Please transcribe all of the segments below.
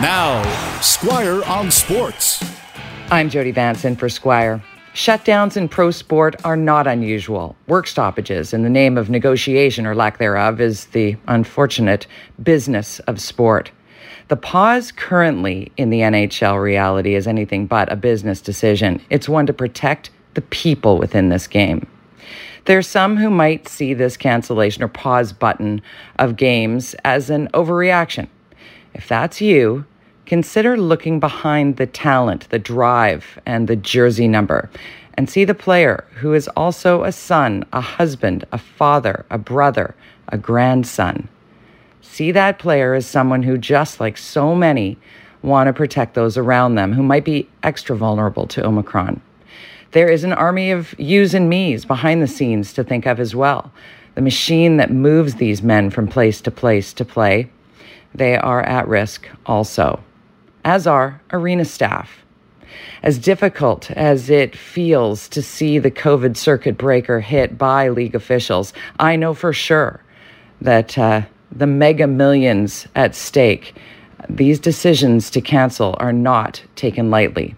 Now, Squire on Sports. I'm Jody Vance in for Squire. Shutdowns in pro sport are not unusual. Work stoppages in the name of negotiation or lack thereof is the unfortunate business of sport. The pause currently in the NHL reality is anything but a business decision. It's one to protect the people within this game. There's some who might see this cancellation or pause button of games as an overreaction. If that's you, consider looking behind the talent, the drive, and the jersey number, and see the player who is also a son, a husband, a father, a brother, a grandson. See that player as someone who, just like so many, want to protect those around them who might be extra vulnerable to Omicron. There is an army of yous and me's behind the scenes to think of as well. The machine that moves these men from place to place to play they are at risk also, as are arena staff. As difficult as it feels to see the COVID circuit breaker hit by league officials, I know for sure that uh, the mega millions at stake, these decisions to cancel are not taken lightly.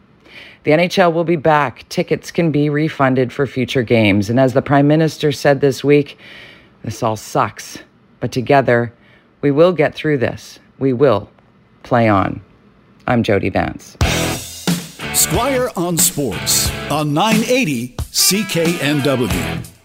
The NHL will be back. Tickets can be refunded for future games. And as the Prime Minister said this week, this all sucks. But together, we will get through this. We will play on. I'm Jody Vance. Squire on Sports on 980 CKNW.